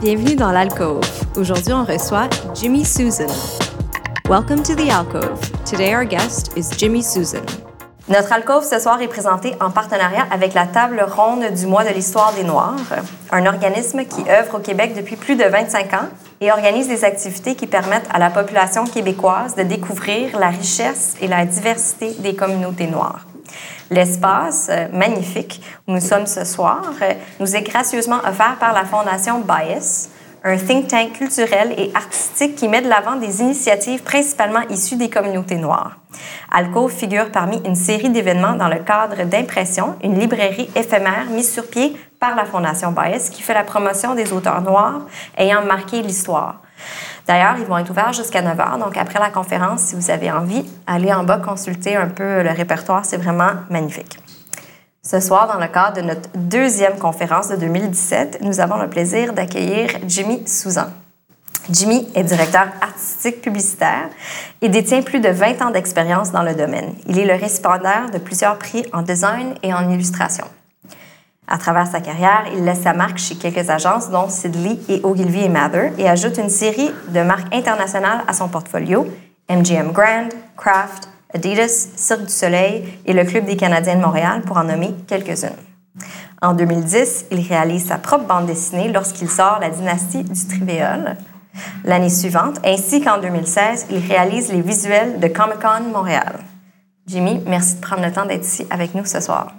Bienvenue dans l'Alcove. Aujourd'hui, on reçoit Jimmy Susan. Welcome to the Alcove. Today, our guest is Jimmy Susan. Notre alcôve ce soir est présenté en partenariat avec la Table ronde du mois de l'histoire des Noirs, un organisme qui œuvre au Québec depuis plus de 25 ans et organise des activités qui permettent à la population québécoise de découvrir la richesse et la diversité des communautés noires. L'espace euh, magnifique où nous sommes ce soir euh, nous est gracieusement offert par la Fondation Bias, un think tank culturel et artistique qui met de l'avant des initiatives principalement issues des communautés noires. Alcove figure parmi une série d'événements dans le cadre d'Impression, une librairie éphémère mise sur pied par la Fondation Bias qui fait la promotion des auteurs noirs ayant marqué l'histoire. D'ailleurs, ils vont être ouverts jusqu'à 9 h. Donc, après la conférence, si vous avez envie, allez en bas consulter un peu le répertoire. C'est vraiment magnifique. Ce soir, dans le cadre de notre deuxième conférence de 2017, nous avons le plaisir d'accueillir Jimmy Souzan. Jimmy est directeur artistique publicitaire et détient plus de 20 ans d'expérience dans le domaine. Il est le récipiendaire de plusieurs prix en design et en illustration. À travers sa carrière, il laisse sa marque chez quelques agences, dont Sidley et Ogilvy et Mather, et ajoute une série de marques internationales à son portfolio MGM Grand, Kraft, Adidas, Cirque du Soleil et le Club des Canadiens de Montréal, pour en nommer quelques-unes. En 2010, il réalise sa propre bande dessinée lorsqu'il sort La dynastie du Trivéol. L'année suivante, ainsi qu'en 2016, il réalise les visuels de Comic-Con Montréal. Jimmy, merci de prendre le temps d'être ici avec nous ce soir.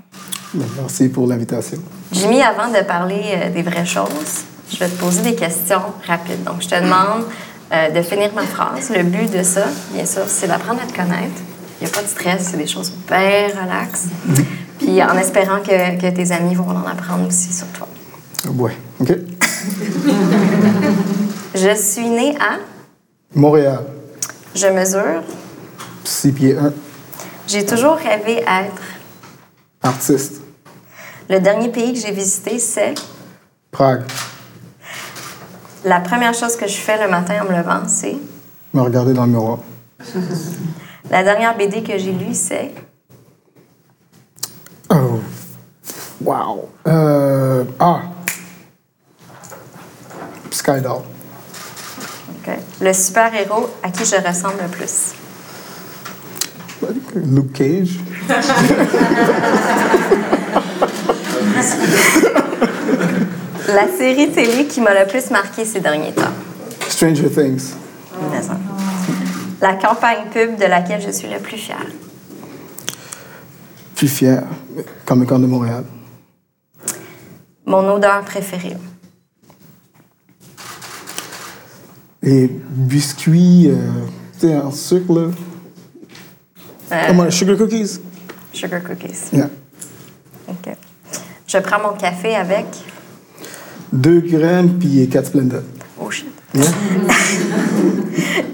Merci pour l'invitation. Jimmy, avant de parler euh, des vraies choses, je vais te poser des questions rapides. Donc, je te demande euh, de finir ma phrase. Le but de ça, bien sûr, c'est d'apprendre à te connaître, il n'y a pas de stress, c'est des choses bien relax. Puis en espérant que, que, tes amis vont en apprendre aussi sur toi. Ouais, OK. Je suis née à? Montréal. Je mesure? 6 pieds 1. J'ai toujours rêvé être artiste. Le dernier pays que j'ai visité, c'est Prague. La première chose que je fais le matin en me levant, c'est me regarder dans le miroir. La dernière BD que j'ai lue, c'est. Oh. Wow. Euh, ah. Skydoll. OK. Le super-héros à qui je ressemble le plus? Luke Cage. La série télé qui m'a le plus marqué ces derniers temps. Stranger Things. La campagne pub de laquelle je suis le plus fière. Plus fière, Comic Con de Montréal. Mon odeur préférée. Les biscuits, euh, tu sais, en sucre, là. Euh, Comment, sugar cookies? Sugar cookies. Yeah. OK. Je prends mon café avec? Deux grammes puis quatre Splenda. Oh shit.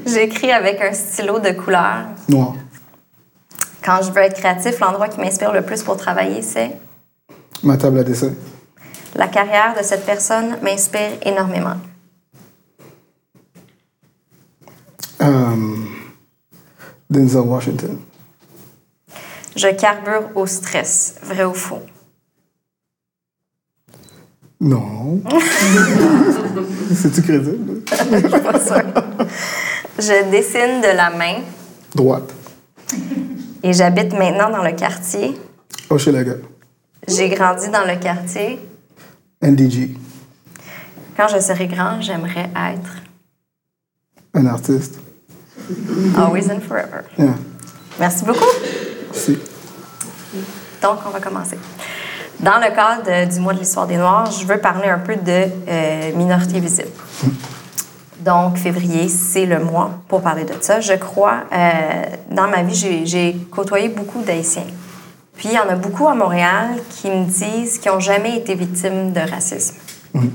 J'écris avec un stylo de couleur. Noir. Quand je veux être créatif, l'endroit qui m'inspire le plus pour travailler, c'est? Ma table à dessin. La carrière de cette personne m'inspire énormément. Um, Denzel Washington. Je carbure au stress. Vrai ou faux? Non. C'est-tu crédible? Je suis pas sûre. Je dessine de la main. Droite. Et j'habite maintenant dans le quartier. Hochelaga. J'ai grandi dans le quartier. NDG. Quand je serai grand, j'aimerais être. Un artiste. Always and forever. Yeah. Merci beaucoup. Merci. Donc, on va commencer. Dans le cadre du mois de l'histoire des Noirs, je veux parler un peu de euh, minorités visibles. Donc, février, c'est le mois pour parler de ça. Je crois, euh, dans ma vie, j'ai côtoyé beaucoup d'Haïtiens. Puis, il y en a beaucoup à Montréal qui me disent qu'ils n'ont jamais été victimes de racisme. Mm.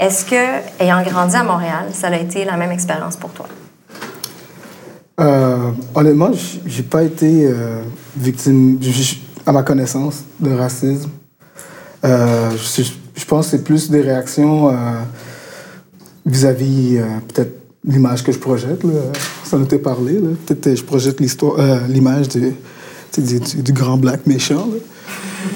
Est-ce que, ayant grandi à Montréal, ça a été la même expérience pour toi? Euh, honnêtement, j'ai pas été euh, victime, à ma connaissance, de racisme. Euh, je, pense que c'est plus des réactions euh, vis-à-vis peut-être l'image que je projette. Là. Ça nous était parlé. Peut-être je projette l'histoire, l'image du, du, grand black méchant.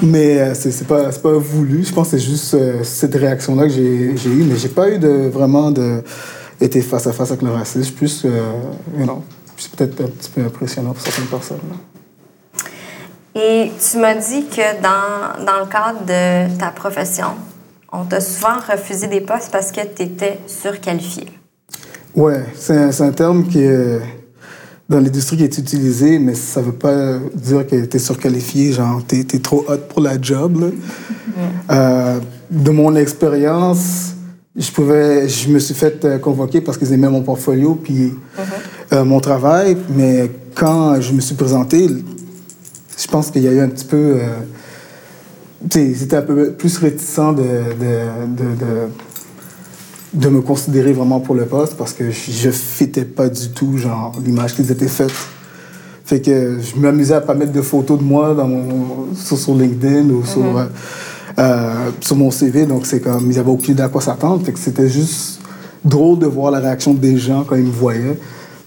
Mais euh, c'est pas, pas voulu. Je pense que c'est juste euh, cette réaction-là que j'ai eue. Mais j'ai pas eu de, vraiment de, été face à face avec le racisme. Plus, euh, you c'est peut-être un petit peu impressionnant pour certaines personnes. Et tu m'as dit que dans, dans le cadre de ta profession, on t'a souvent refusé des postes parce que tu étais surqualifié. Ouais, c'est un, terme qui est dans l'industrie qui est utilisé, mais ça veut pas dire que tu es surqualifié, genre tu es, trop hot pour la job. là. Euh, de mon expérience, je pouvais, je me suis fait euh, convoquer parce qu'ils aimaient mon portfolio puis euh, mon travail, mais quand je me suis présenté, je pense qu'il y a eu un petit peu, euh, ils étaient un peu plus réticents de, de, de, de de me considérer vraiment pour le poste parce que je je fitais pas du tout genre l'image qu'ils étaient faites. Fait que je m'amusais à pas mettre de photos de moi dans mon, sur, sur LinkedIn ou sur, euh, euh, sur mon CV. Donc c'est comme, ils avaient aucune idée à quoi s'attendre. Fait que c'était juste drôle de voir la réaction des gens quand ils me voyaient.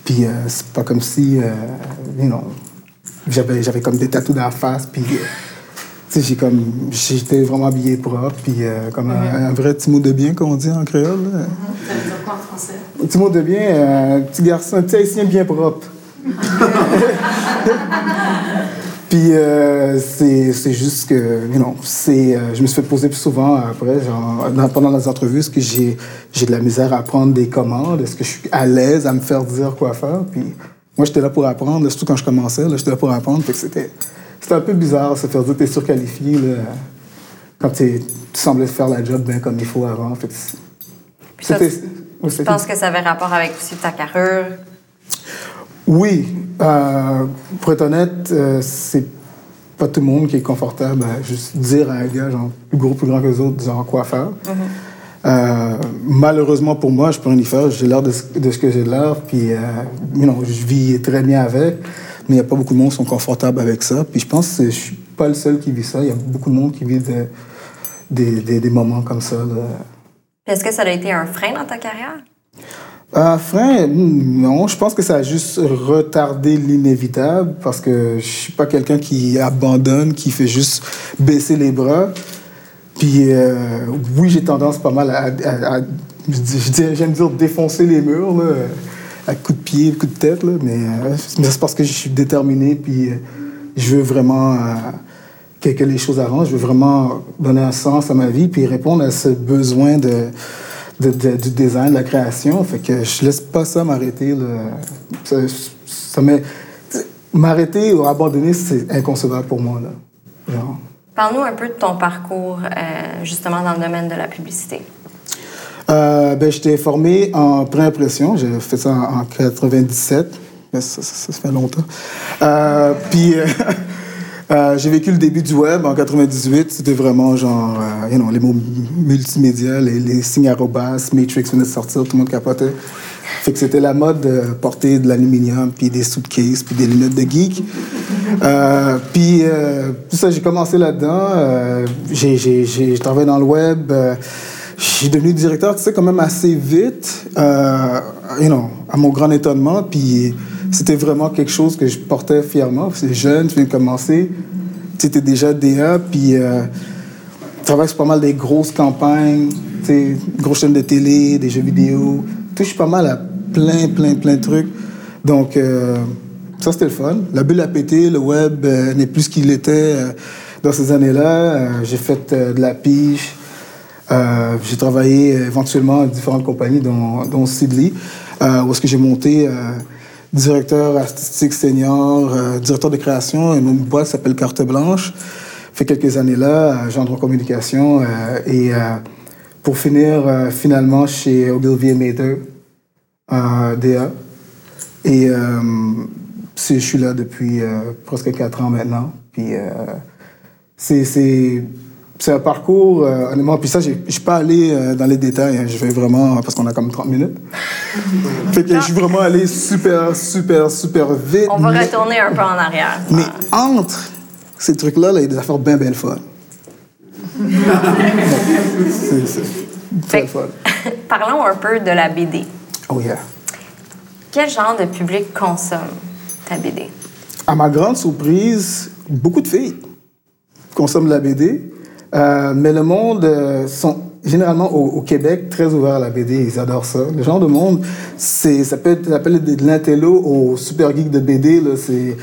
Puis euh, c'est pas comme si, euh, you know, j'avais, j'avais comme des tatous dans la face. Puis euh, j'ai comme, j'étais vraiment habillé propre. Puis euh, comme un, un vrai petit mot de bien, comme on dit en créole. là. Ça veut dire quoi en français? Un petit mot de bien, euh, un petit garçon, petit haïtien bien propre. Puis euh, c'est juste que, know, c'est, je me suis fait poser plus souvent après, genre, dans- pendant les entrevues, est-ce que j'ai j'ai de la misère à prendre des commandes? Est-ce que je suis à l'aise à me faire dire quoi faire? Puis moi, j'étais là pour apprendre, surtout quand je commençais, j'étais là pour apprendre. Fait que c'était c'était un peu bizarre, se faire dire que t'es surqualifié, là, quand tu semblais faire la job bien comme il faut avant. Fait que Puis tu- ouais, Je c'était- pense que ça avait rapport avec aussi ta carrure? Oui, euh, pour être honnête, euh, c'est pas tout le monde qui est confortable à juste dire à un gars, genre, plus gros, plus grand que les autres, genre, quoi faire. Euh, malheureusement pour moi, je peux rien y faire. J'ai l'air de, ce- de ce que j'ai l'air, puis, euh, you know, je vis très bien avec, mais il n'y a pas beaucoup de monde qui sont confortables avec ça. Puis je pense que je suis pas le seul qui vit ça. Il y a beaucoup de monde qui vit de- des, moments comme ça. Est-ce que ça a été un frein dans ta carrière? À frein, hmm, non, je pense que ça a juste retardé l'inévitable parce que je suis pas quelqu'un qui abandonne, qui fait juste baisser les bras. Puis euh, oui, j'ai tendance pas mal à, j'aime dire défoncer les murs là, à coups de pied, coups de tête là, mais euh, c'est parce que je suis déterminé puis euh, je veux vraiment euh, que, les choses avancent. Je veux vraiment donner un sens à ma vie puis répondre à ce besoin de, de- du design, de la création. Fait que je laisse pas ça m'arrêter. Ça, ça M'arrêter ou abandonner, c'est inconcevable pour moi. Là. Genre. Parle-nous un peu de ton parcours, euh, justement, dans le domaine de la publicité. Euh, ben, j'étais formé en pré-impression. J'ai fait ça en, en 97. Mais ça, ça- fait longtemps. Euh, puis, euh, j'ai vécu le début du web en 98. C'était vraiment genre, you know, les mots multimédia, les, signes arrobas, Matrix venaient de sortir, tout le monde capotait. Fait que c'était la mode de porter de l'aluminium, puis des suitcases, puis des lunettes de geek. Euh, puis, euh, tout ça, j'ai commencé là-dedans. Euh, j'ai, travaillé dans le web. Euh, je suis devenu directeur, tu sais, quand même assez vite, euh, you know, à mon grand étonnement. Puis c'était vraiment quelque chose que je portais fièrement. C'est jeune, tu viens de commencer. Tu étais déjà DA, puis euh, je travaille sur pas mal des grosses campagnes, grosses chaînes de télé, des jeux vidéo. Touche pas mal à plein, plein, plein de trucs. Donc, euh, ça, c'était le fun. La bulle a pété, le web euh, n'est plus ce qu'il était euh, dans ces années-là. J'ai fait de la. Euh, j'ai travaillé éventuellement à différentes compagnies, dont, dont Sidley, où est-ce que j'ai monté directeur artistique senior, directeur de création, une boîte qui s'appelle Carte Blanche. Fait quelques années là, à Gendre Communication, et pour finir euh, finalement chez Ogilvy Mater, euh, DA. Et euh, je suis là depuis euh, presque quatre ans maintenant. Puis c'est un parcours honnêtement. Puis ça, je suis pas allé dans les détails. hein. Je vais vraiment parce qu'on a comme 30 minutes. fait que je suis vraiment allé super super super vite. On va retourner un peu en arrière. mais entre ces trucs-là, là, il y a des affaires bien, bien fun. C'est très fun. Parlons un peu de la BD. Oh yeah. Quel genre de public consomme ta BD? À ma grande surprise, beaucoup de filles. consomment de la BD. Euh, mais le monde euh, sont généralement au, au, Québec très ouverts à la BD. Ils adorent ça. Le genre de monde, c'est ça peut être ça de l'intello au super geek de BD. C'est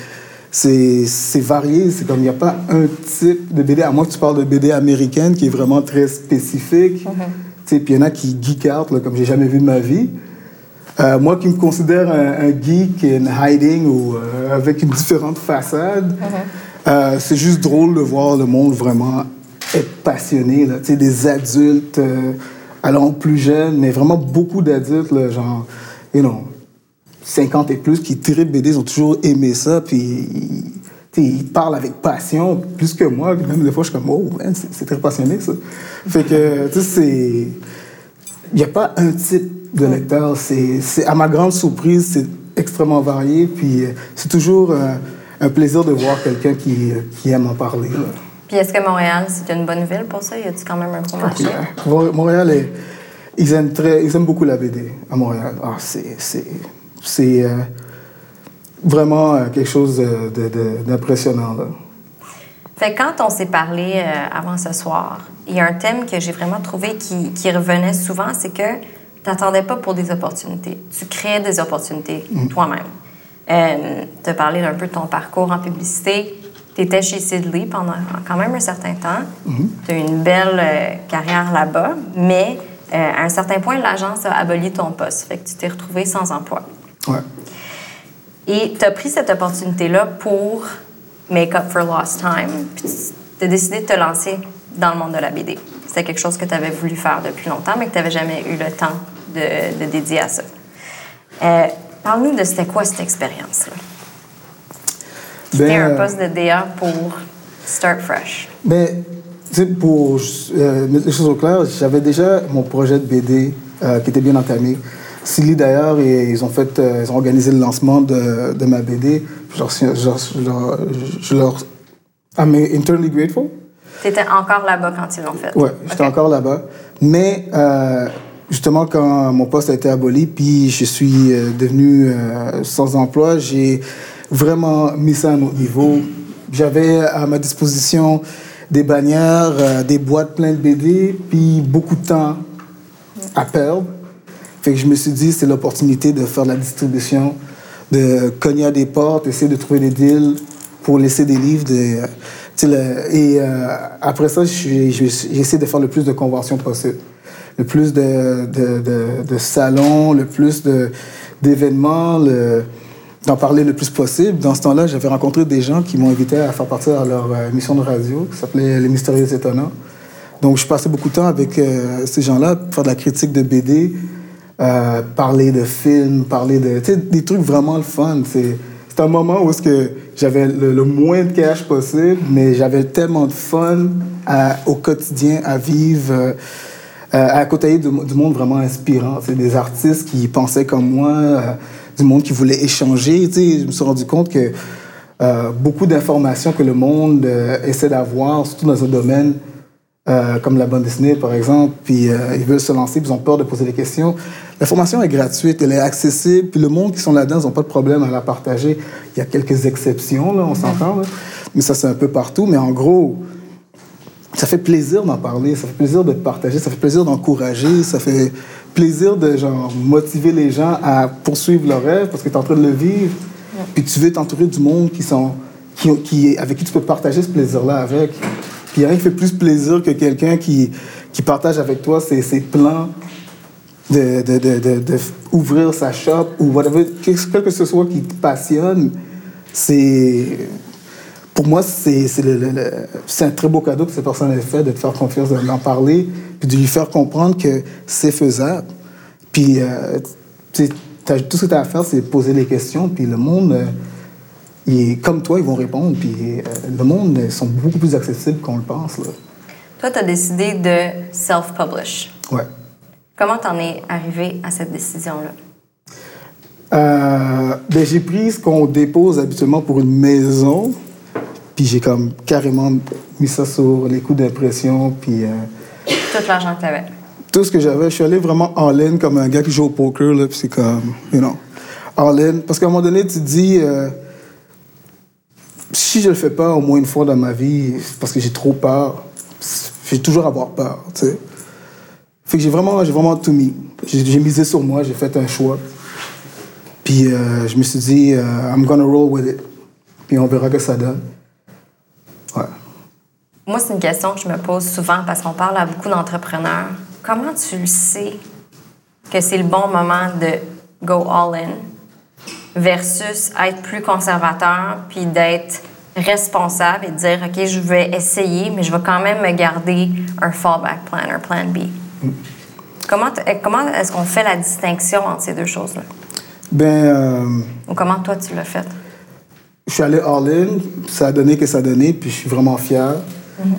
c'est varié. C'est comme il n'y a pas un type de BD, à moins que tu parles de BD américaine qui est vraiment très spécifique. Mm-hmm. Puis il y en a qui geek out, là, comme j'ai jamais vu de ma vie. Euh, moi qui me considère un, un geek in hiding ou euh, avec une différente façade, mm-hmm. euh, c'est juste drôle de voir le monde vraiment être passionné. Là. Des adultes, alors plus jeunes, mais vraiment beaucoup d'adultes, genre, you know, 50 et plus qui tirent BD, ils ont toujours aimé ça, puis ils parlent avec passion, plus que moi. Même des fois, je suis comme, oh, c'est très passionné, ça. Fait que, tu sais, c'est. Il n'y a pas un type de lecteur. C'est, à ma grande surprise, c'est extrêmement varié, puis euh, c'est toujours euh, un plaisir de voir quelqu'un qui, qui, aime en parler. Puis est-ce que Montréal, c'est une bonne ville pour ça? Y a-t-il quand même un gros marché? Montréal, est, ils, aiment très, ils aiment beaucoup la BD à Montréal. Ah, c'est c'est euh, vraiment euh, quelque chose d'impressionnant. Fait quand on s'est parlé euh, avant ce soir, il y a un thème que j'ai vraiment trouvé qui, qui revenait souvent, c'est que tu n'attendais pas pour des opportunités. Tu créais des opportunités mm. toi-même. tu as parlé un peu de ton parcours en publicité. Tu étais chez Sidley pendant quand même un certain temps. Mm-hmm. Tu as eu une belle carrière là-bas, mais à un certain point, l'agence a aboli ton poste. Fait que tu t'es retrouvé sans emploi. Ouais. Et tu as pris cette opportunité-là pour Make Up for Lost Time, puis tu as décidé de te lancer dans le monde de la BD. C'était quelque chose que tu avais voulu faire depuis longtemps, mais que tu n'avais jamais eu le temps de, de dédier à ça. Euh, Parle-nous de c'était quoi cette expérience-là? C'était un ben, poste de DA pour Start Fresh. Ben, pour euh, mettre les choses au clair, j'avais déjà mon projet de BD euh, qui était bien entamé. Silly d'ailleurs, ils ont fait, euh, ils ont organisé le lancement de, de ma BD. Je leur, je, leur, je leur, I'm internally grateful. Tu étais encore là-bas quand ils l'ont fait. Oui, j'étais encore là-bas. Mais euh, justement, quand mon poste a été aboli, puis je suis euh, devenu sans emploi, j'ai vraiment mis ça à un autre niveau. J'avais à ma disposition des bannières, des boîtes pleines de BD, puis beaucoup de temps à perdre. Que je me suis dit, c'est l'opportunité de faire la distribution, de cogner à des portes, essayer de trouver des deals pour laisser des livres. Et euh, après ça, j'ai essayé de faire le plus de conventions possible. Le plus de, salons, le plus d'événements, d'en parler le plus possible. Dans ce temps-là, j'avais rencontré des gens qui m'ont invité à faire partie de leur euh, émission de radio qui s'appelait Les Mystérieux Étonnants. Donc, je passais beaucoup de temps avec euh, ces gens-là, faire de la critique de BD, euh, parler de films, parler de. Tu sais, des trucs vraiment le fun. C'est un moment où que j'avais le, moins de cash possible, mais j'avais tellement de fun au quotidien à vivre. Euh, à côté du, monde vraiment inspirant. C'est des artistes qui pensaient comme moi, euh, du monde qui voulait échanger. Tu sais, je me suis rendu compte que beaucoup d'informations que le monde essaie d'avoir, surtout dans un domaine comme la bande dessinée, par exemple, puis ils veulent se lancer, puis ils ont peur de poser des questions. L'information est gratuite, elle est accessible, puis le monde qui sont là-dedans, ils n'ont pas de problème à la partager. Il y a quelques exceptions, là, on s'entend, mais ça, c'est un peu partout. Mais en gros, ça fait plaisir d'en parler, ça fait plaisir de partager, ça fait plaisir d'encourager, ça fait plaisir de genre, motiver les gens à poursuivre leur rêve parce que tu es en train de le vivre. Puis tu veux t'entourer du monde qui sont, qui, qui, avec qui tu peux partager ce plaisir-là avec. Puis il n'y a rien qui fait plus plaisir que quelqu'un qui, qui partage avec toi ses, ses plans, de, de, de, de, ouvrir sa shop ou whatever, que ce soit qui te passionne, c'est pour moi, c'est un très beau cadeau que cette personne a fait de te faire confiance, d'en parler, puis de lui faire comprendre que c'est faisable. Puis, euh, tout ce que tu as à faire, c'est poser les questions, puis le monde, euh, il est, comme toi, ils vont répondre, puis euh, le monde, ils sont beaucoup plus accessibles qu'on le pense. Là. Toi, tu as décidé de self-publish. Ouais. Comment t'en es arrivé à cette décision-là? Euh, ben, j'ai pris ce qu'on dépose habituellement pour une maison, puis j'ai comme carrément mis ça sur les coûts d'impression, puis... Euh, tout l'argent que t'avais? Tout ce que j'avais. Je suis allé vraiment en ligne comme un gars qui joue au poker, là, puis c'est comme, you know, en ligne. Parce qu'à un moment donné, tu te dis... Euh, si je le fais pas au moins une fois dans ma vie, parce que j'ai trop peur. Je vais toujours avoir peur, tu sais. Fait que j'ai vraiment, j'ai vraiment tout mis. J'ai misé sur moi, j'ai fait un choix. Puis euh, je me suis dit, euh, I'm gonna roll with it. Puis on verra que ça donne. Ouais. Moi, c'est une question que je me pose souvent parce qu'on parle à beaucoup d'entrepreneurs. Comment tu le sais que c'est le bon moment de go all in versus être plus conservateur puis d'être responsable et de dire, OK, je vais essayer, mais je vais quand même me garder un fallback plan, un plan B? Comment, euh, comment est-ce qu'on fait la distinction entre ces deux choses-là? Ben, euh, Ou comment toi, tu l'as fait? je suis allé all-in, ça a donné que ça a donné, puis je suis vraiment fier.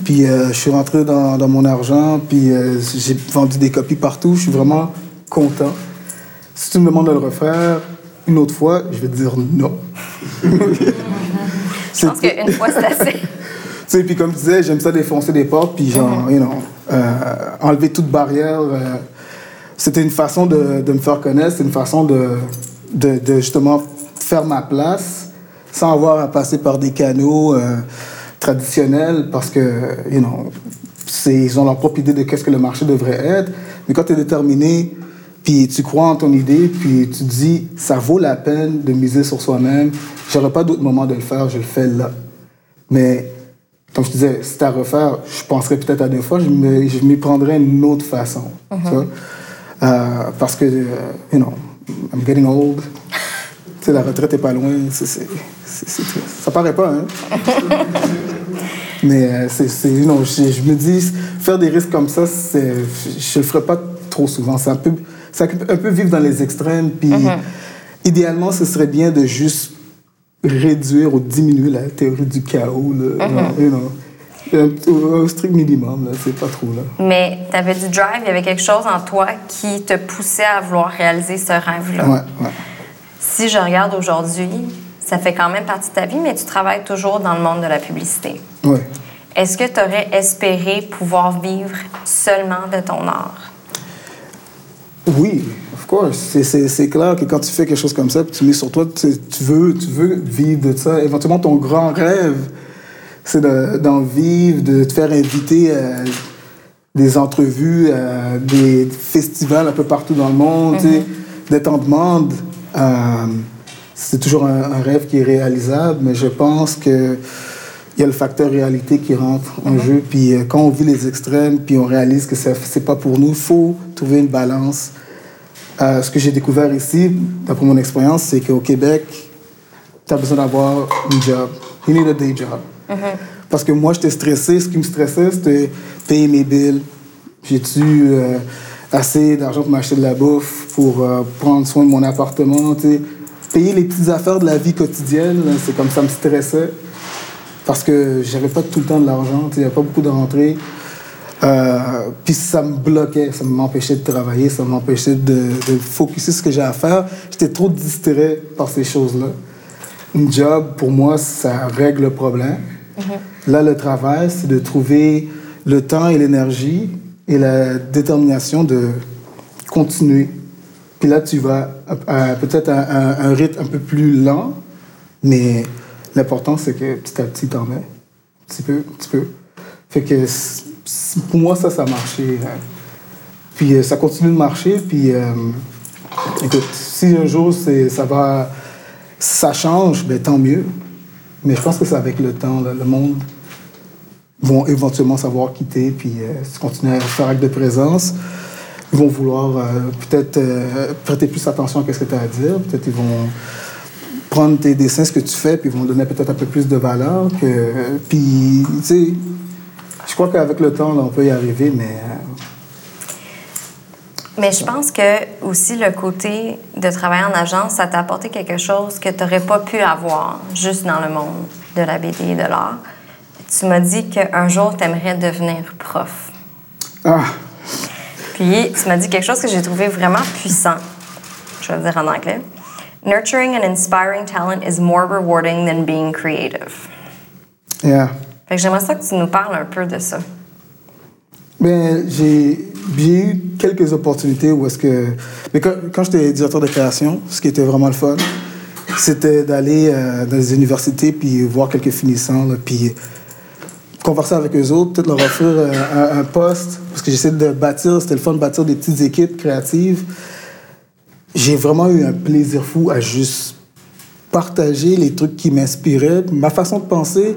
Puis euh, je suis rentré dans, dans mon argent, puis euh, j'ai vendu des copies partout, je suis vraiment content. Si tu me demandes de le refaire une autre fois, je vais te dire non. Je pense qu'une fois, c'est assez. Tu sais, puis comme tu disais, j'aime ça défoncer des portes, puis genre, you know, enlever toute barrière. euh, c'était une façon de, me faire connaître, c'est une façon de, justement faire ma place sans avoir à passer par des canaux euh, traditionnels parce que, you know, ils ont leur propre idée de qu'est-ce que le marché devrait être. Mais quand tu es déterminé, puis tu crois en ton idée, puis tu dis, ça vaut la peine de miser sur soi-même, j'aurais pas d'autre moment de le faire, je le fais là. Mais, comme je disais, si à refaire, je penserais peut-être à deux fois, je me- je m'y prendrais d'une autre façon. tu vois. Euh, parce que, euh, you know, I'm getting old. tu sais, la retraite est pas loin. C'est, c'est, c'est- c'est. Ça paraît pas, hein? Mais euh, c'est, c'est, you know, je, je me dis, faire des risques comme ça, c'est, je le ferai pas trop souvent. C'est un peu, c'est un peu vivre dans les extrêmes. Puis, idéalement, ce serait bien de juste réduire ou diminuer la théorie du chaos. Là, genre, you know. Un- au strict minimum, là, c'est pas trop. Là. Mais tu avais du drive, il y avait quelque chose en toi qui te poussait à vouloir réaliser ce rêve-là. Ouais, ouais. Si je regarde aujourd'hui, ça fait quand même partie de ta vie, mais tu travailles toujours dans le monde de la publicité. Ouais. Est-ce que tu aurais espéré pouvoir vivre seulement de ton art? Oui, of course. C'est- clair que quand tu fais quelque chose comme ça, puis tu mets sur toi, tu, tu veux, tu veux vivre de ça. Éventuellement, ton grand rêve, c'est de- d'en vivre, de te faire inviter à des entrevues, à des festivals un peu partout dans le monde, tu sais, d'être en demande. Euh, c'est toujours un, un rêve qui est réalisable, mais je pense que il y a le facteur réalité qui rentre en jeu. Puis euh, quand on vit les extrêmes, puis on réalise que c'est pas pour nous, il faut trouver une balance. Euh, ce que j'ai découvert ici, d'après mon expérience, c'est qu'au Québec, tu as besoin d'avoir un job. You need a day job. Parce que moi, j'étais stressé. Ce qui me stressait, c'était payer mes billes. J'ai-tu euh, assez d'argent pour m'acheter de la bouffe, pour euh, prendre soin de mon appartement, tu sais. Payer les petites affaires de la vie quotidienne, c'est comme ça me stressait. Parce que j'avais pas tout le temps de l'argent, il n'y avait pas beaucoup de rentrées. Euh, puis ça me bloquait, ça m'empêchait de travailler, ça m'empêchait de, de focuser sur ce que j'ai à faire. J'étais trop distrait par ces choses-là. Une job, pour moi, ça règle le problème. Là, le travail, c'est de trouver le temps et l'énergie et la détermination de continuer. Puis là, tu vas à peut-être à, à un rythme un peu plus lent, mais l'important, c'est que petit à petit, t'en mets. Un petit peu, un petit peu. Fait que pour moi, ça, ça a marché. hein. Puis euh, ça continue de marcher. Puis euh, écoute, si un jour ça va, ça change, ben tant mieux. Mais je pense que c'est avec le temps, le monde vont éventuellement savoir quitter puis euh, continuer à faire acte de présence. Ils vont vouloir peut-être prêter plus attention à ce que tu as à dire. Peut-être ils vont prendre tes dessins, ce que tu fais, puis ils vont donner peut-être un peu plus de valeur. Que, puis, tu sais, crois qu'avec le temps, là, on peut y arriver, mais euh, Mais je pense que aussi le côté de travailler en agence, ça t'a apporté quelque chose que tu n'aurais pas pu avoir juste dans le monde de la BD et de l'art. Tu m'as dit qu'un jour, tu aimerais devenir prof. ah, Puis, tu m'as dit quelque chose que j'ai trouvé vraiment puissant. Je vais le dire en anglais. Nurturing and inspiring talent is more rewarding than being creative. yeah. J'aimerais ça que tu nous parles un peu de ça. Ben, j'ai j'ai eu quelques opportunités où est-ce que... Mais quand, j'étais directeur de création, ce qui était vraiment le fun, c'était d'aller euh, dans les universités puis voir quelques finissants, puis converser avec eux autres, peut-être leur offrir euh, un poste, parce que j'essaie de bâtir, c'était le fun de bâtir des petites équipes créatives. J'ai vraiment eu un plaisir fou à juste partager les trucs qui m'inspiraient, ma façon de penser,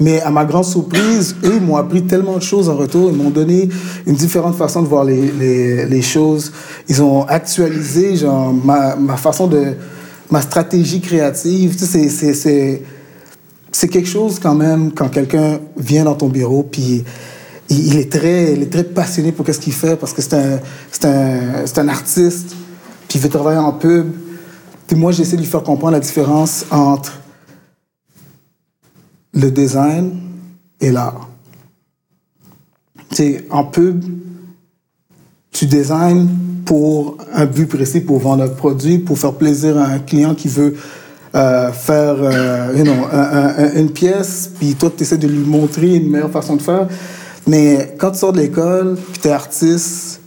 mais à ma grande surprise, eux m'ont appris tellement de choses en retour. Ils m'ont donné une différente façon de voir les, les, choses. Ils ont actualisé genre, ma, ma façon de... ma stratégie créative. Tu sais, c'est- quelque chose quand même quand quelqu'un vient dans ton bureau puis il, est très il est très passionné pour ce qu'il fait parce que c'est un un un artiste puis il veut travailler en pub moi j'essaie de lui faire comprendre la différence entre le design et l'art tu sais en pub tu designs pour un but précis, pour vendre un produit, pour faire plaisir à un client qui veut euh, faire euh, you un- un- une pièce, puis toi, tu essaies de lui montrer une meilleure façon de faire. Mais quand tu sors de l'école, puis tu es artiste,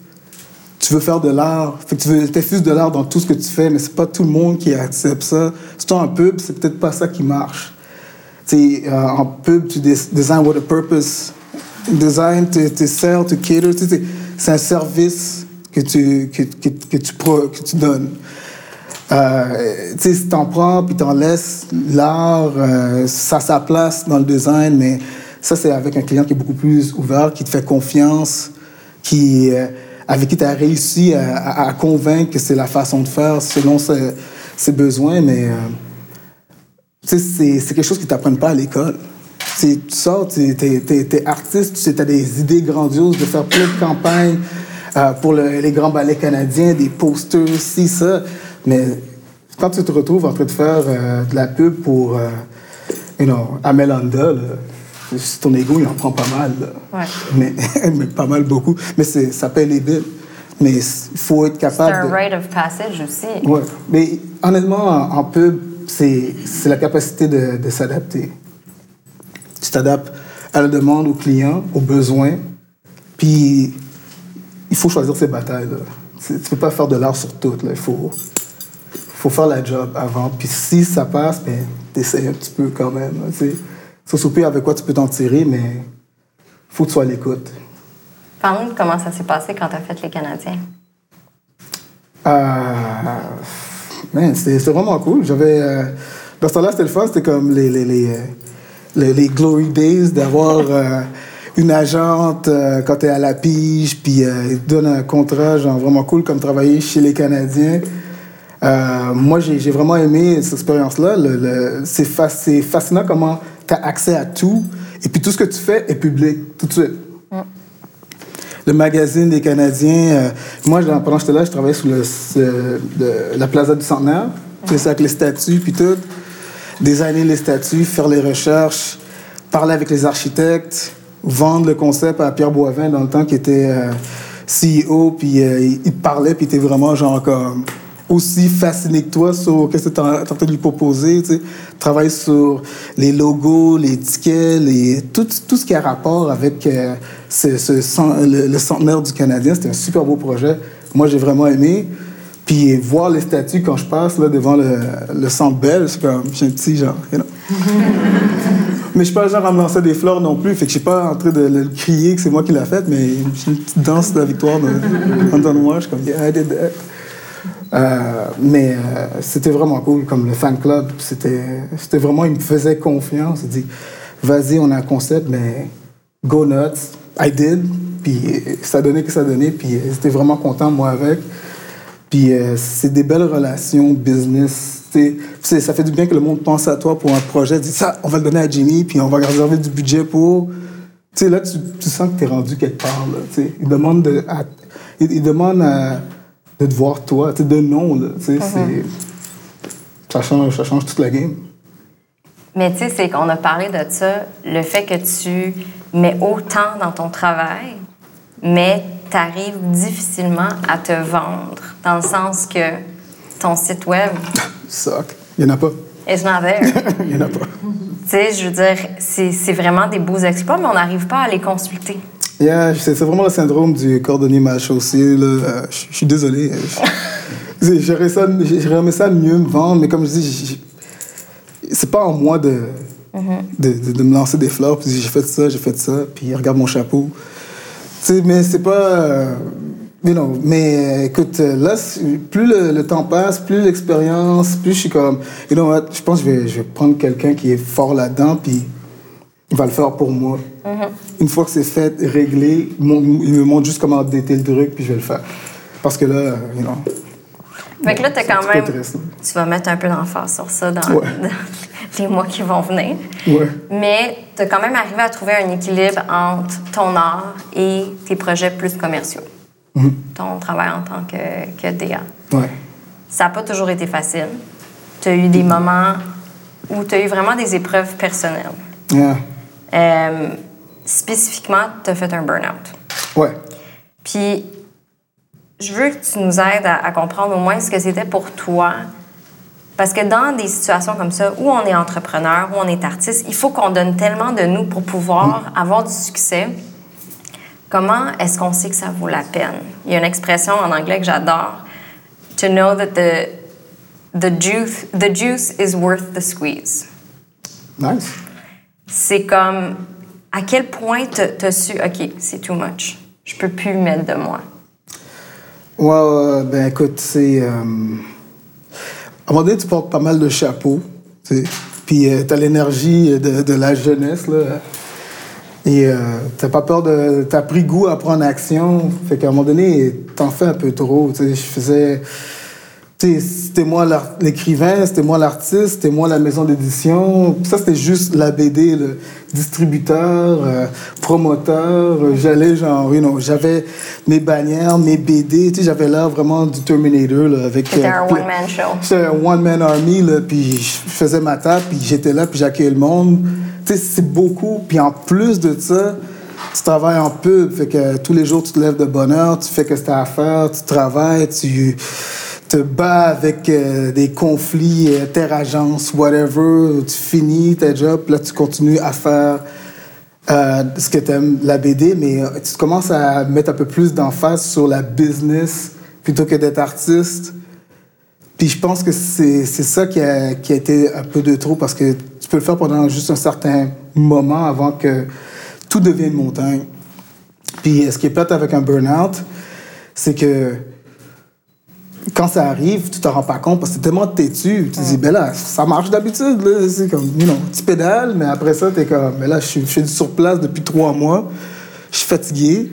tu veux faire de l'art. Tu veux t'infuses de l'art dans tout ce que tu fais, mais c'est pas tout le monde qui accepte ça. Surtout en pub, c'est peut-être pas ça qui marche. Euh, en pub, tu design with a purpose. Design, tu tu sell, tu cater. C'est un service que tu, que, que, que tu, donnes. Euh, tu sais, t'en prends puis t'en laisses, l'art, euh, ça a sa place dans le design, mais ça, c'est avec un client qui est beaucoup plus ouvert, qui te fait confiance, qui, euh, avec qui tu as réussi à, convaincre que c'est la façon de faire selon ses, ses besoins, mais c'est c'est quelque chose qu'ils t'apprennent pas à l'école. Tu sors, tu es, artiste, tu as des idées grandioses de faire plein de campagnes euh, pour le- les grands ballets canadiens, des posters, ci, ça. Mais quand tu te retrouves en train de faire euh, de la pub pour, euh, you know, Amelanda, là, ton ego, il en prend pas mal. Ouais. Mais, mais pas mal, beaucoup. Mais c'est- ça paye les billes. Mais il faut être C'est capable un de... rite of passage aussi. Ouais. Mais honnêtement, en, en pub, c'est la capacité de, de s'adapter. Tu t'adaptes à la demande, au client, aux besoins. Puis, il faut choisir ses batailles. Là. Tu peux pas faire de l'art sur tout. Là. Il faut, faut faire la job avant. Puis si ça passe, ben, t'essayes un petit peu quand même. tu sais. Souper avec quoi tu peux t'en tirer, mais faut que tu sois à l'écoute. Parle-nous de comment ça s'est passé quand tu as fait les Canadiens. Euh, man, c'était vraiment cool. J'avais. euh, dans ce temps-là, c'était le fun. C'était comme les, les, les, euh, les, glory days d'avoir euh, une agente euh, quand t'es à la pige, puis ils te donnent un contrat genre vraiment cool comme travailler chez les Canadiens. Moi, j'ai vraiment aimé cette expérience-là. C'est fa- c'est fascinant comment tu as accès à tout. Et puis tout ce que tu fais est public tout de suite le magazine des Canadiens. euh, moi, pendant que j'étais là, je travaillais sur la Plaza du Centenaire. C'est ça, avec les statues, puis tout. Designer les statues, faire les recherches, parler avec les architectes, vendre le concept à Pierre Boivin dans le temps qui était euh, CEO, puis euh, il, parlait, puis il était vraiment genre comme aussi fasciné que toi sur qu'est-ce que tu es en train de lui proposer, tu sais. Travailler sur les logos, les tickets, les, tout, tout ce qui a rapport avec euh, ce, ce le, le centenaire du Canadien. C'était un super beau projet. Moi, j'ai vraiment aimé. Puis voir les statues quand je passe là, devant le, le centre Bell, c'est comme, j'ai un petit genre, you know. Mais je suis pas le genre à me lancer des fleurs non plus, fait que je suis pas en train de le crier que c'est moi qui l'ai fait, mais j'ai une petite danse de la victoire dans, dans moi. Je suis comme, yeah, I did that. Euh, mais euh, c'était vraiment cool, comme le fan club. C'était vraiment, il me faisait confiance. Il dit, vas-y, on a un concept, mais go nuts. I did. Puis ça donnait que ça donnait. Puis euh, j'étais vraiment content, moi, avec. Puis c'est des belles relations business. ça fait du bien que le monde pense à toi pour un projet. Dit ça, on va le donner à Jimmy, puis on va réserver du budget pour. Tu sais, là, tu, sens que tu es rendu quelque part. Là, il demande de, à- il, il demande à- de te voir toi, de nom. Là, tu sais, c'est- ça, change, ça change toute la game. Mais tu sais, c'est qu'on a parlé de ça, le fait que tu mets autant dans ton travail, mais tu arrives difficilement à te vendre, dans le sens que ton site web Suck. Il n'y en a pas. is not there. Il n'y en a pas. tu sais, je veux dire, c'est vraiment des beaux exploits, mais on n'arrive pas à les consulter. Yeah, c'est vraiment le syndrome du cordonnier mal chaussé. là. Euh, Je suis désolé. J'aurais ça- ça mieux me vendre, mais comme je dis, c'est pas en moi de, de, de- de me lancer des fleurs, puis j'ai fait ça, j'ai fait ça, puis regarde mon chapeau. Tu sais, mais c'est pas. euh, you know, mais euh, écoute, euh, là, plus le, le temps passe, plus l'expérience, plus je suis comme. You know what, je pense que je vais, je vais prendre quelqu'un qui est fort là-dedans, puis va le faire pour moi. Une fois que c'est fait, réglé, il mon- il me montre juste comment updater le truc, puis je vais le faire. Parce que là, you know. Fait que là, quand même. intéressant. Tu vas mettre un peu d'emphase sur ça dans, Ouais. dans les mois qui vont venir. Ouais. Mais t'as quand même arrivé à trouver un équilibre entre ton art et tes projets plus commerciaux. Mm-hmm. Ton travail en tant que, que DA. Ouais. Ça n'a pas toujours été facile. Tu as eu des moments où tu as eu vraiment des épreuves personnelles. Yeah. Euh, spécifiquement, tu as fait un burn-out. Ouais. Puis, je veux que tu nous aides à, à comprendre au moins ce que c'était pour toi. Parce que dans des situations comme ça, où on est entrepreneur, où on est artiste, il faut qu'on donne tellement de nous pour pouvoir avoir du succès. Comment est-ce qu'on sait que ça vaut la peine? Il y a une expression en anglais que j'adore. To know that the, the, juice, the juice is worth the squeeze. Nice. C'est comme à quel point tu as su, OK, c'est too much. Je peux plus mettre de moi. Ouais, ben écoute, c'est. euh, À un moment donné, tu portes pas mal de chapeaux, tu sais. Puis euh, t'as l'énergie de, de la jeunesse, là. Et euh, t'as pas peur de. T'as pris goût à prendre action. Fait qu'à un moment donné, t'en fais un peu trop. Tu sais, je faisais. C'était moi l'écrivain, c'était moi l'artiste, c'était moi la maison d'édition. Ça, c'était juste la BD, le distributeur, euh, promoteur. Euh, J'allais genre, you know, j'avais mes bannières, mes BD. Tu sais, j'avais l'air vraiment du Terminator, là, avec... C'était un ple- one-man show. J'étais un one-man army, là, puis je faisais ma table, puis j'étais là, puis j'accueillais le monde. Tu sais, c'est beaucoup. Puis en plus de ça, tu travailles en pub, fait que tous les jours, tu te lèves de bonne heure, tu fais que c'est à faire, tu travailles, tu te bats avec euh, des conflits euh, terre-agence, whatever, tu finis ta job, là, tu continues à faire euh, ce que tu aimes, la BD, mais euh, tu commences à mettre un peu plus d'emphase sur la business plutôt que d'être artiste. Puis je pense que c'est c'est ça qui a, qui a été un peu de trop parce que tu peux le faire pendant juste un certain moment avant que tout devienne montagne. Puis ce qui est plate avec un burn-out, c'est que quand ça arrive, tu te rends pas compte parce que t'es tellement têtu. Tu te dis, ben là, ça marche d'habitude. C'est comme, you know, tu pédales, mais après ça, t'es comme, ben là, je suis, sur place depuis trois mois, je suis fatigué,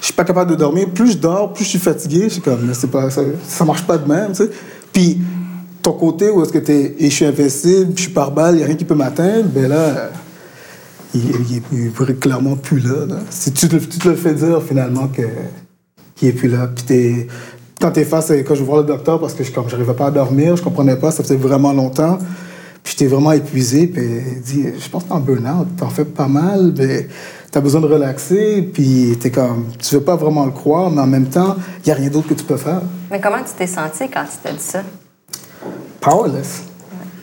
je suis pas capable de dormir. Plus je dors, plus je suis fatigué. Je suis comme, mais c'est pas, ça, marche pas de même, tu sais. Puis, ton côté où est-ce que t'es, et je suis invincible, je suis par balle, il a rien qui peut m'atteindre, ben là, il, il, est- clairement plus là. là. Si tu te, tu te le fais dire finalement que qu'il est plus là, puis t'es quand t'es face, quand je voir le docteur parce que je comme j'arrivais pas à dormir, je comprenais pas, ça faisait vraiment longtemps, puis j'étais vraiment épuisé, puis il dit, je pense que t'es en burn-out, t'en fais pas mal, mais t'as besoin de relaxer, puis t'es comme, tu veux pas vraiment le croire, mais en même temps, il y a rien d'autre que tu peux faire. Mais comment tu t'es senti quand tu t'as dit ça? powerless.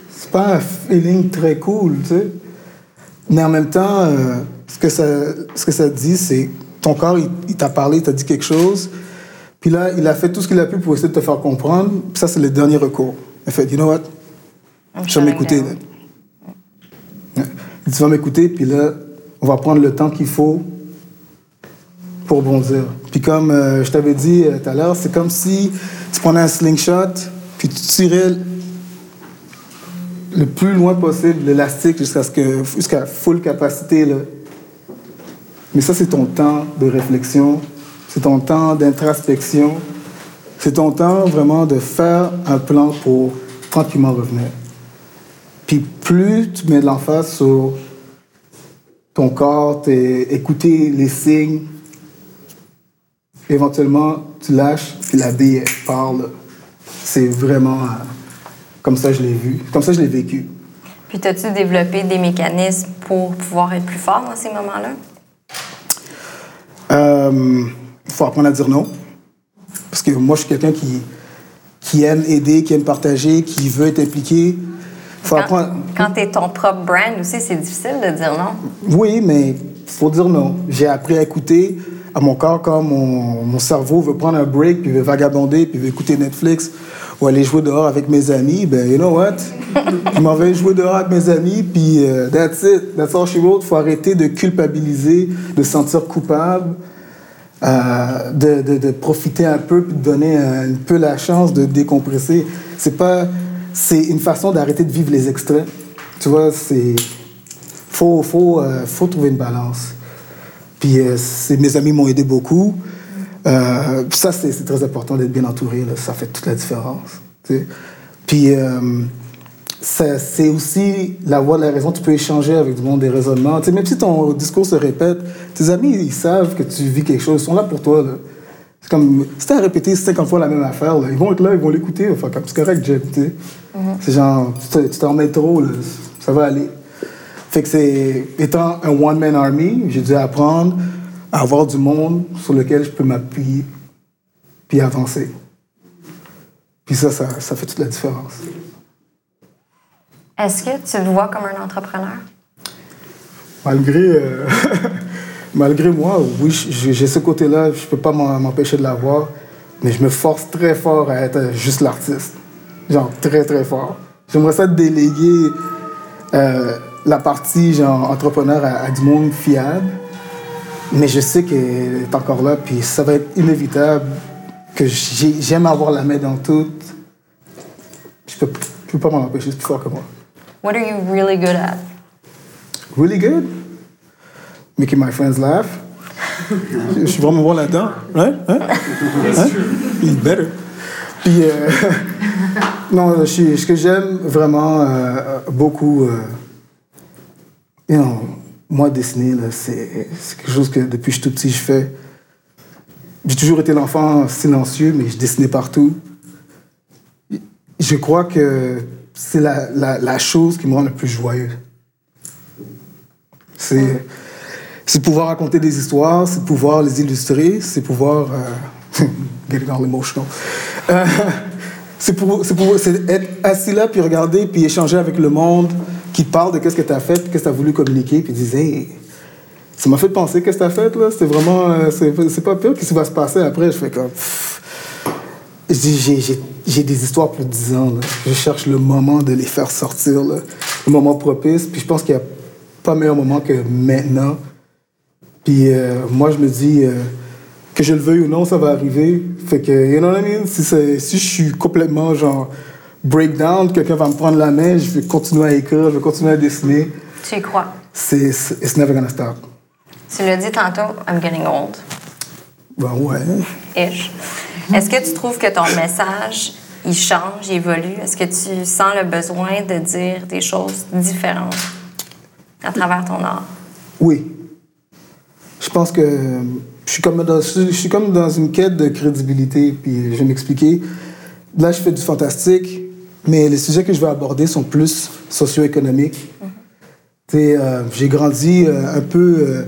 C'est pas un feeling très cool, tu sais. Mais en même temps, euh, ce, que ça, ce que ça dit, c'est ton corps, il, il t'a parlé, il t'a dit quelque chose. Puis là, il a fait tout ce qu'il a pu pour essayer de te faire comprendre. Ça, c'est le dernier recours. Il a fait, you know what? I'm Tu vas m'écouter. Il dit, Tu vas m'écouter, puis là, on va prendre le temps qu'il faut pour bondir. Puis comme euh, je t'avais dit euh, tout à l'heure, c'est comme si tu prenais un slingshot, puis tu tirais le plus loin possible l'élastique jusqu'à ce que jusqu'à full capacité là. Mais ça c'est ton temps de réflexion, c'est ton temps d'introspection, c'est ton temps vraiment de faire un plan pour tranquillement revenir. Puis plus tu mets de l'emphase sur ton corps, écouter les signes, éventuellement tu lâches, puis la bille là. C'est vraiment euh, comme ça je l'ai vu, comme ça je l'ai vécu. Puis, as-tu développé des mécanismes pour pouvoir être plus fort dans ces moments-là? Euh, Il faut apprendre à dire non. Parce que moi, je suis quelqu'un qui, qui aime aider, qui aime partager, qui veut être impliqué. faut Quand, apprendre. quand tu es ton propre brand aussi, c'est difficile de dire non. Oui, mais il faut dire non. J'ai appris à écouter à mon corps quand mon, mon cerveau veut prendre un break, puis veut vagabonder, puis veut écouter Netflix ou aller jouer dehors avec mes amis, ben, you know what? je m'en vais jouer dehors avec mes amis, puis euh, that's it. That's all she wrote. faut arrêter de culpabiliser, de se sentir coupable, euh, de, de, profiter un peu, de donner un, peu la chance de décompresser. C'est pas... C'est une façon d'arrêter de vivre les extraits. Tu vois, c'est... Faut, faut, euh, faut trouver une balance. Puis mes amis m'ont aidé beaucoup. Euh, ça, c'est très important d'être bien entouré. Ça fait toute la différence. Puis, euh, c'est aussi la voix de la raison. Tu peux échanger avec du monde des raisonnements. sais, même si ton discours se répète, tes amis, ils savent que tu vis quelque chose. Ils sont là pour toi. C'est comme, si tu as répété 50 fois la même affaire, là, ils vont être là, ils vont l'écouter. Enfin, c'est correct, Jeb. Mm -hmm. C'est genre, tu t'en mets trop, là, ça va aller. Fait que c'est, étant un one-man army, j'ai dû apprendre avoir du monde sur lequel je peux m'appuyer, puis avancer. Puis ça, ça, ça, fait toute la différence. Est-ce que tu te vois comme un entrepreneur? Malgré, euh, malgré moi, oui, j'ai ce côté-là, je ne peux pas m'empêcher de l'avoir, mais je me force très fort à être juste l'artiste. Genre, très, très fort. J'aimerais ça déléguer euh, la partie, genre, entrepreneur à, du monde fiable mais je sais qu'elle est encore là, puis ça va être inévitable que j'aime avoir la main dans tout. Je peux, peux pas m'en empêcher, c'est plus fort que moi. What are you really good at? Really good? Making my friends laugh. je suis vraiment bon là-dedans. Hein? Hein? hein? better. Puis, euh, non, je, ce que j'aime vraiment euh, beaucoup, euh, you know, moi, dessiner, c'est quelque chose que depuis que je suis tout petit, je fais. J'ai toujours été l'enfant silencieux, mais je dessinais partout. Je crois que c'est la, la, chose qui me rend le plus joyeux. C'est pouvoir raconter des histoires, c'est pouvoir les illustrer, c'est pouvoir... Euh, getting all emotional. Euh, c'est être assis là, puis regarder, puis échanger avec le monde, qui parle de qu'est-ce que tu as fait, qu'est-ce que tu as voulu communiquer, puis hey, ça m'a fait penser qu'est-ce que tu as fait, là. C'est vraiment. Euh, c'est pas pire. Qu'est-ce qui va se passer après? Je fais comme. J'ai des histoires pour 10 ans. Là. Je cherche le moment de les faire sortir, là. le moment propice. Puis je pense qu'il n'y a pas meilleur moment que maintenant. Puis euh, moi, je me dis, euh, que je le veuille ou non, ça va arriver. Fait que, you know what I mean? Si, si je suis complètement genre breakdown, quelqu'un va me prendre la main, je vais continuer à écrire, je vais continuer à dessiner. Tu y crois? C'est, it's never gonna stop. Tu l'as dit tantôt, I'm getting old. Ben ouais. Ish. Est-ce que tu trouves que ton message, il change, il évolue? Est-ce que tu sens le besoin de dire des choses différentes à travers ton art? Oui. Je pense que je suis comme dans, je suis comme dans une quête de crédibilité, puis je vais m'expliquer. Là, je fais du fantastique, mais les sujets que je vais aborder sont plus socio-économiques. Euh, j'ai grandi euh, un peu euh,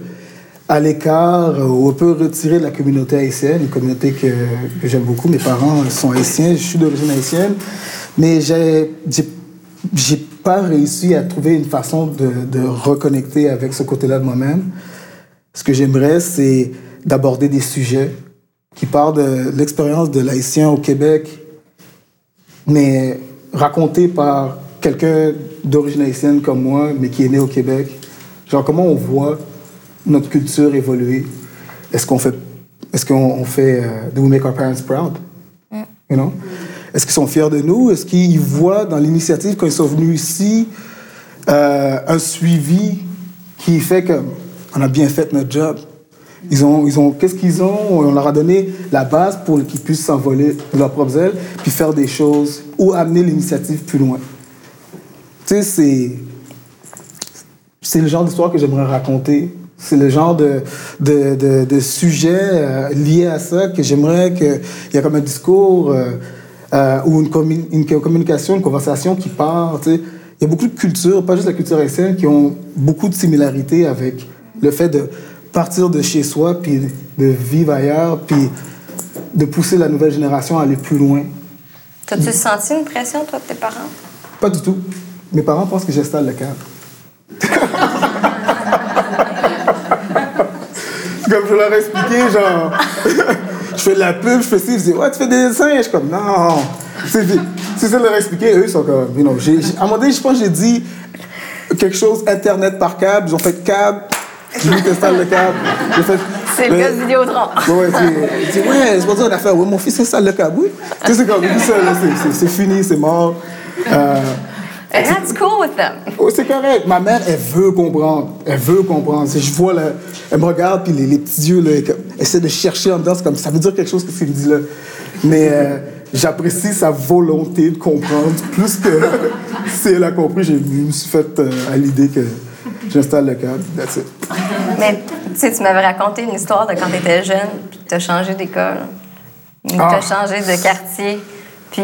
à l'écart ou un peu retiré la communauté haïtienne, une communauté que, j'aime beaucoup. Mes parents sont haïtiens, je suis d'origine haïtienne, mais j'ai pas réussi à trouver une façon de, de reconnecter avec ce côté-là de moi-même. Ce que j'aimerais, c'est d'aborder des sujets qui parlent de l'expérience de l'haïtien au Québec, mais raconté par quelqu'un d'origine haïtienne comme moi, mais qui est né au Québec. Genre, comment on voit notre culture évoluer? Est-ce qu'on fait, est-ce qu'on fait, uh, do we make our parents proud? Mm. You know? Est-ce qu'ils sont fiers de nous? Est-ce qu'ils voient dans l'initiative, quand ils sont venus ici, euh, un suivi qui fait qu'on a bien fait notre job? Ils ont, ils ont, qu'est-ce qu'ils ont? On leur a donné la base pour qu'ils puissent s'envoler de leurs propres ailes, puis faire des choses ou amener l'initiative plus loin. Tu sais, c'est, c'est le genre d'histoire que j'aimerais raconter. C'est le genre de, de, de, de sujet euh, lié à ça que j'aimerais qu'il y ait comme un discours euh, euh, ou une, une, communication, une conversation qui part. Il y a beaucoup de cultures, pas juste la culture haïtienne, qui ont beaucoup de similarités avec le fait de partir de chez soi, puis de vivre ailleurs, puis de pousser la nouvelle génération à aller plus loin. T'as-tu senti une pression, toi, de tes parents? Pas du tout. Mes parents pensent que j'installe le cadre. comme je leur ai expliqué, genre, je fais de la pub, je fais ci, ils disent, ouais, tu fais des dessins. Je suis comme, non, c'est c'est ça de leur expliquer. Eux, ils sont comme, j'ai- à un moment donné, je pense que j'ai dit quelque chose, Internet par câble. Ils ont fait câble. J'ai t'installes le câble. Fait. C'est le gars de Vidéotron. Ouais, c'est- c'est ouais, c'est pas ça l'affaire. Ouais, mon fils installe le câble, oui. Tu sais, c'est comme, ça, c'est- c'est- c'est fini, c'est mort. Euh, And that's cool with them. Oh, c'est correct. Ma mère, elle veut comprendre. Elle veut comprendre. Si je vois, là, elle me regarde, puis les, les petits yeux, là, elle, essaie de chercher en dedans. Comme, ça veut dire quelque chose, ce qu'il me dit là. Mais euh, j'apprécie sa volonté de comprendre. Plus que si elle a compris, je me suis fait euh, à l'idée que j'installe le. That's it. Mais tu sais, tu m'avais raconté une histoire de quand tu étais jeune, puis tu as changé d'école, tu Ah. as changé de quartier. Puis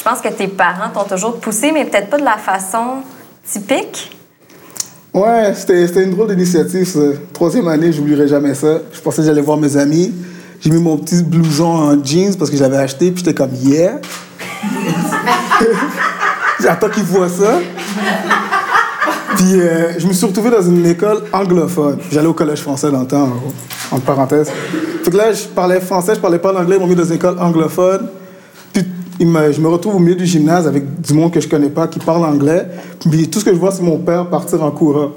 je pense que tes parents t'ont toujours poussé, mais peut-être pas de la façon typique. Ouais, c'était une drôle d'initiative. ça. Troisième année, j'oublierai jamais ça. Je pensais que j'allais voir mes amis. J'ai mis mon petit blouson en jeans parce que je l'avais acheté, puis j'étais comme yeah. J'attends qu'ils voient ça. Puis euh, je me suis retrouvé dans une école anglophone. J'allais au collège français dans le temps, en, entre parenthèses. Fait que là, je parlais français, je parlais pas l'anglais, ils m'ont mis dans une école anglophone. Puis il me- je me retrouve au milieu du gymnase avec du monde que je connais pas, qui parle anglais. Puis tout ce que je vois, c'est mon père partir en courant.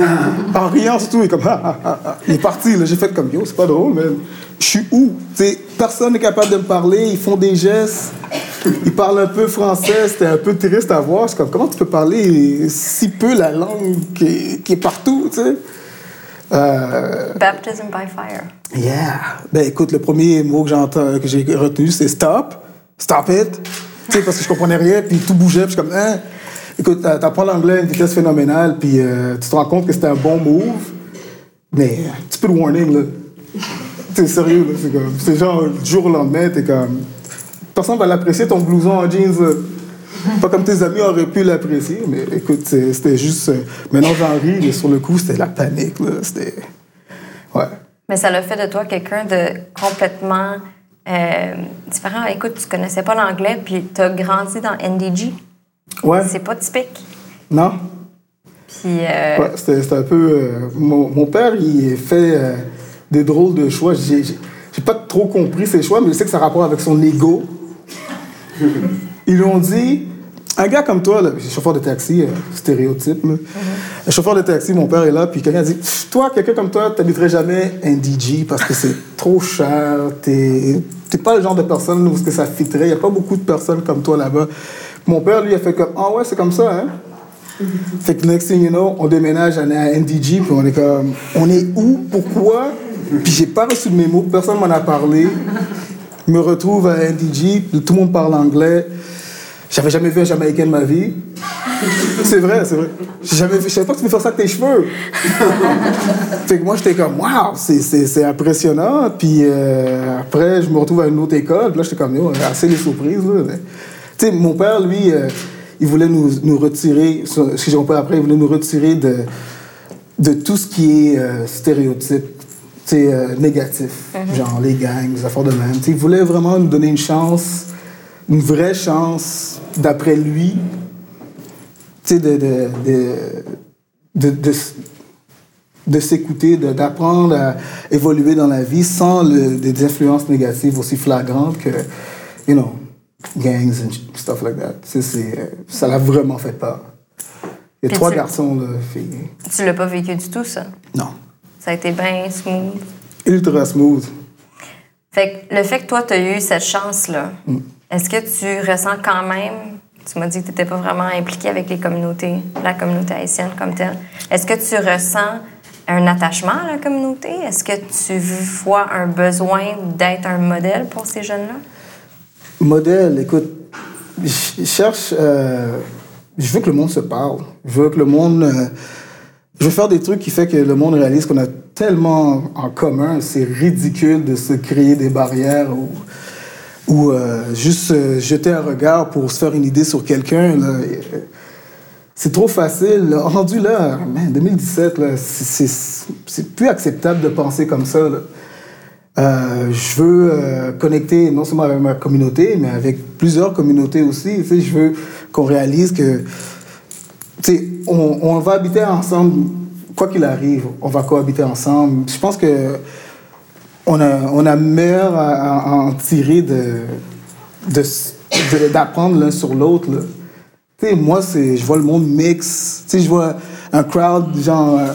en riant surtout, il est comme ah, ah, ah. Il est parti, là. J'ai fait comme yo, c'est pas drôle, mais je suis où? Personne n'est capable de me parler, ils font des gestes. Ils parlent un peu français, c'était un peu triste à voir. Je suis comme, comment tu peux parler si peu la langue qui est, qui est partout, tu sais? Euh, Baptism by fire. Yeah. Ben écoute, le premier mot que j'ai retenu, c'est stop. Stop it. Tu sais, parce que je comprenais rien, puis tout bougeait, puis je suis comme, hein? Écoute, t'a- t'apprends l'anglais à une vitesse phénoménale, puis euh, tu te rends compte que c'était un bon move, mais un petit peu de warning, là. T'es sérieux, là. C'est comme, c'est genre, du jour au lendemain, t'es comme. Personne va l'apprécier, ton blouson en jeans, là. Pas comme tes amis auraient pu l'apprécier, mais écoute, c'était juste. euh, maintenant, j'en ris, mais sur le coup, c'était la panique, là. C'était. Ouais. Mais ça l'a fait de toi quelqu'un de complètement euh, différent. Écoute, tu connaissais pas l'anglais, puis tu as grandi dans NDG. Ouais. C'est pas typique. Non? Puis, euh, Ouais, un peu. euh, mon, mon père, il fait euh, des drôles de choix. J'ai pas trop compris ses choix, mais je sais que ça a rapport avec son ego. Ils lui ont dit un gars comme toi, chauffeur de taxi, euh, stéréotype, là. Chauffeur de taxi, mon père est là, puis quelqu'un dit Toi, quelqu'un comme toi, t'habiterais jamais un DJ parce que c'est trop cher, t'es t'es pas le genre de personne où que ça fitterait, y a pas beaucoup de personnes comme toi là-bas. Mon père, lui, a fait comme Ah ouais, c'est comme ça, hein fait que next thing you know, on déménage, on est à NDG, puis on est comme, on est où, pourquoi? Puis j'ai pas reçu de mémo, personne m'en a parlé. Me retrouve à NDG, tout le monde parle anglais. J'avais jamais vu un Jamaïcain de ma vie. C'est vrai, c'est vrai. J'ai jamais vu, je savais pas que tu peux faire ça avec tes cheveux. fait que moi, j'étais comme, waouh, c'est- impressionnant. Puis euh, après, je me retrouve à une autre école, puis là, j'étais comme, yo, assez les surprises, Tu sais, mon père, lui, euh, il voulait nous, nous retirer, ce que j'ai compris après, il voulait nous retirer de, de tout ce qui est euh, stéréotype, tu sais, euh, négatif, genre les gangs, les affaires de même. Tu sais, il voulait vraiment nous donner une chance, une vraie chance, d'après lui, de, de, de, de, de, s'écouter, de- d'apprendre à évoluer dans la vie sans le- des influences négatives aussi flagrantes que, you know, gangs and stuff like that. C'est, euh, ça l'a vraiment fait peur. Il y a trois garçons, là, filles. tu l'as pas vécu du tout, ça? Non. Ça a été bien smooth. Ultra smooth. Fait que le fait que toi, tu as eu cette chance-là, est-ce que tu ressens quand même, tu m'as dit que tu n'étais pas vraiment impliqué avec les communautés, la communauté haïtienne comme telle, est-ce que tu ressens un attachement à la communauté? Est-ce que tu vois un besoin d'être un modèle pour ces jeunes-là? Modèle, écoute, je cherche. euh, je veux que le monde se parle. Je veux que le monde. euh, je veux faire des trucs qui fait que le monde réalise qu'on a tellement en commun. C'est ridicule de se créer des barrières ou, ou euh, juste euh, jeter un regard pour se faire une idée sur quelqu'un. euh, C'est trop facile. là. Rendu là, man, 2017, là, c'est- plus acceptable de penser comme ça. je veux connecter non seulement avec ma communauté, mais avec plusieurs communautés aussi. Tu sais, je veux qu'on réalise que, tu sais, on va habiter ensemble, quoi qu'il arrive, on va cohabiter ensemble. Je pense que on a, on a meilleur à, à en tirer de, d'apprendre l'un sur l'autre. Tu sais, moi, c'est, je vois le monde mix. Tu sais, je vois un crowd, genre, euh,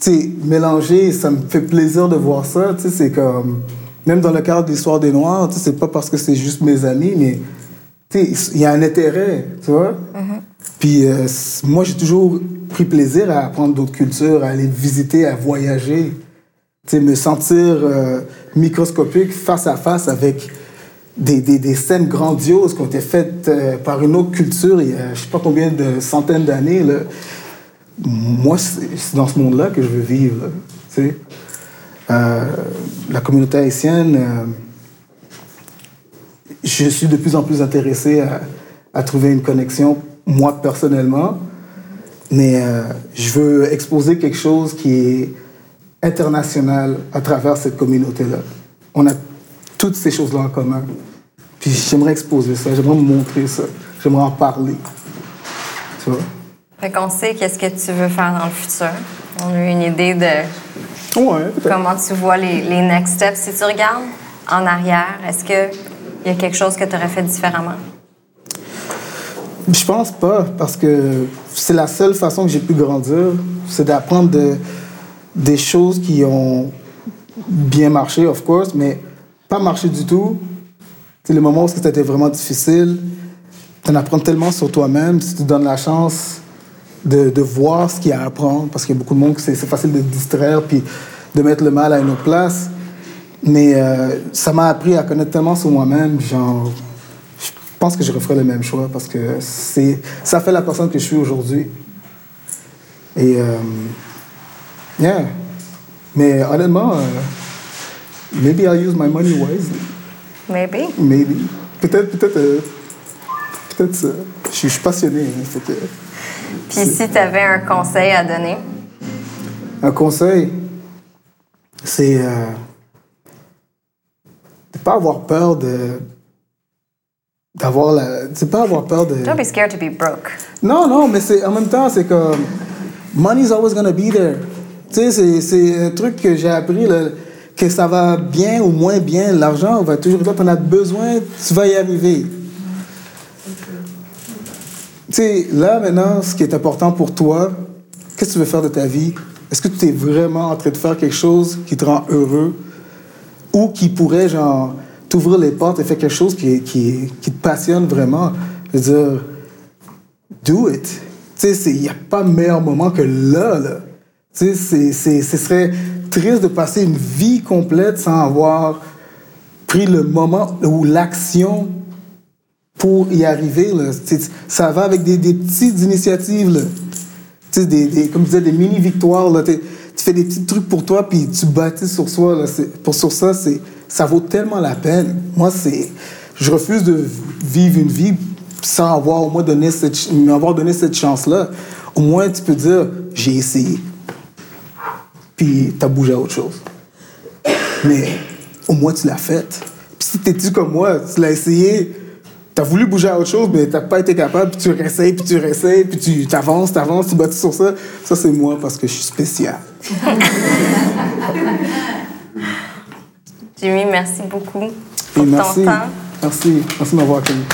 tu sais, mélangé. Ça me fait plaisir de voir ça. Tu sais, c'est comme, même dans le cadre de l'histoire des Noirs, tu sais, c'est pas parce que c'est juste mes amis, mais tu sais, il y a un intérêt, tu vois. Mm-hmm. Puis euh, moi, j'ai toujours pris plaisir à apprendre d'autres cultures, à aller visiter, à voyager. Me sentir euh, microscopique face à face avec des, des, des, scènes grandioses qui ont été faites euh, par une autre culture il y a je sais pas combien de centaines d'années. Moi, c'est dans ce monde-là que je veux vivre. Euh, la communauté haïtienne, euh, je suis de plus en plus intéressé à, à trouver une connexion, moi personnellement, mais je veux exposer quelque chose qui est international à travers cette communauté-là. On a toutes ces choses-là en commun. Puis j'aimerais exposer ça, j'aimerais montrer ça, j'aimerais en parler. Tu vois? Fait qu'on sait qu'est-ce que tu veux faire dans le futur. On a une idée de ouais, comment tu vois les, les, next steps. Si tu regardes en arrière, est-ce qu'il y a quelque chose que tu aurais fait différemment? Je pense pas, parce que c'est la seule façon que j'ai pu grandir, c'est d'apprendre de, des choses qui ont bien marché, of course, mais pas marché du tout. C'est le moment où c'était vraiment difficile. Tu en apprends tellement sur toi-même si tu donnes la chance de, de voir ce qu'il y a à apprendre, parce qu'il y a beaucoup de monde c'est facile de distraire puis de mettre le mal à une autre place. Mais euh, ça m'a appris à connaître tellement sur moi-même, genre, je pense que je referais le même choix parce que ça fait la personne que je suis aujourd'hui. Et euh, Yeah. Mais honnêtement, uh, maybe I'll use my money wisely. Maybe. Maybe. Peut-être, peut-être, euh, peut-être ça. Je, suis passionné. Hein, que, Puis si tu avais un conseil à donner? Un conseil, c'est euh, de pas avoir peur de d'avoir la c'est pas avoir peur de don't be scared to be broke non non mais c'est en même temps c'est comme money's always gonna be there c'est un truc que j'ai appris, que ça va bien ou moins bien, l'argent va toujours tu en as besoin, tu vas y arriver. Tu sais, là maintenant, ce qui est important pour toi, qu'est-ce que tu veux faire de ta vie? Est-ce que tu es vraiment en train de faire quelque chose qui te rend heureux? Ou qui pourrait, genre, t'ouvrir les portes et faire quelque chose qui, qui, qui te passionne vraiment? Je veux dire, do it. Tu sais, il n'y a pas meilleur moment que là, là. Tu sais, ce serait triste de passer une vie complète sans avoir pris le moment ou l'action pour y arriver. Ça va avec des, petites initiatives. Des, comme je disais, des mini-victoires. Tu fais des petits trucs pour toi, puis tu bâtis sur soi. Pour sur ça, ça vaut tellement la peine. Moi, je refuse de vivre une vie sans avoir au moins donné cette, donné cette chance-là. Au moins, tu peux dire, j'ai essayé puis t'as bougé à autre chose. Mais au moins, tu l'as fait. Puis si t'es-tu comme moi, tu l'as essayé, t'as voulu bouger à autre chose, mais t'as pas été capable, puis tu réessayes, puis tu réessayes, puis tu t'avances, t'avances, tu bâtis sur ça. Ça, c'est moi parce que je suis spécial. Jimmy, merci beaucoup pour merci. ton temps. Merci. Merci de m'avoir accueilli.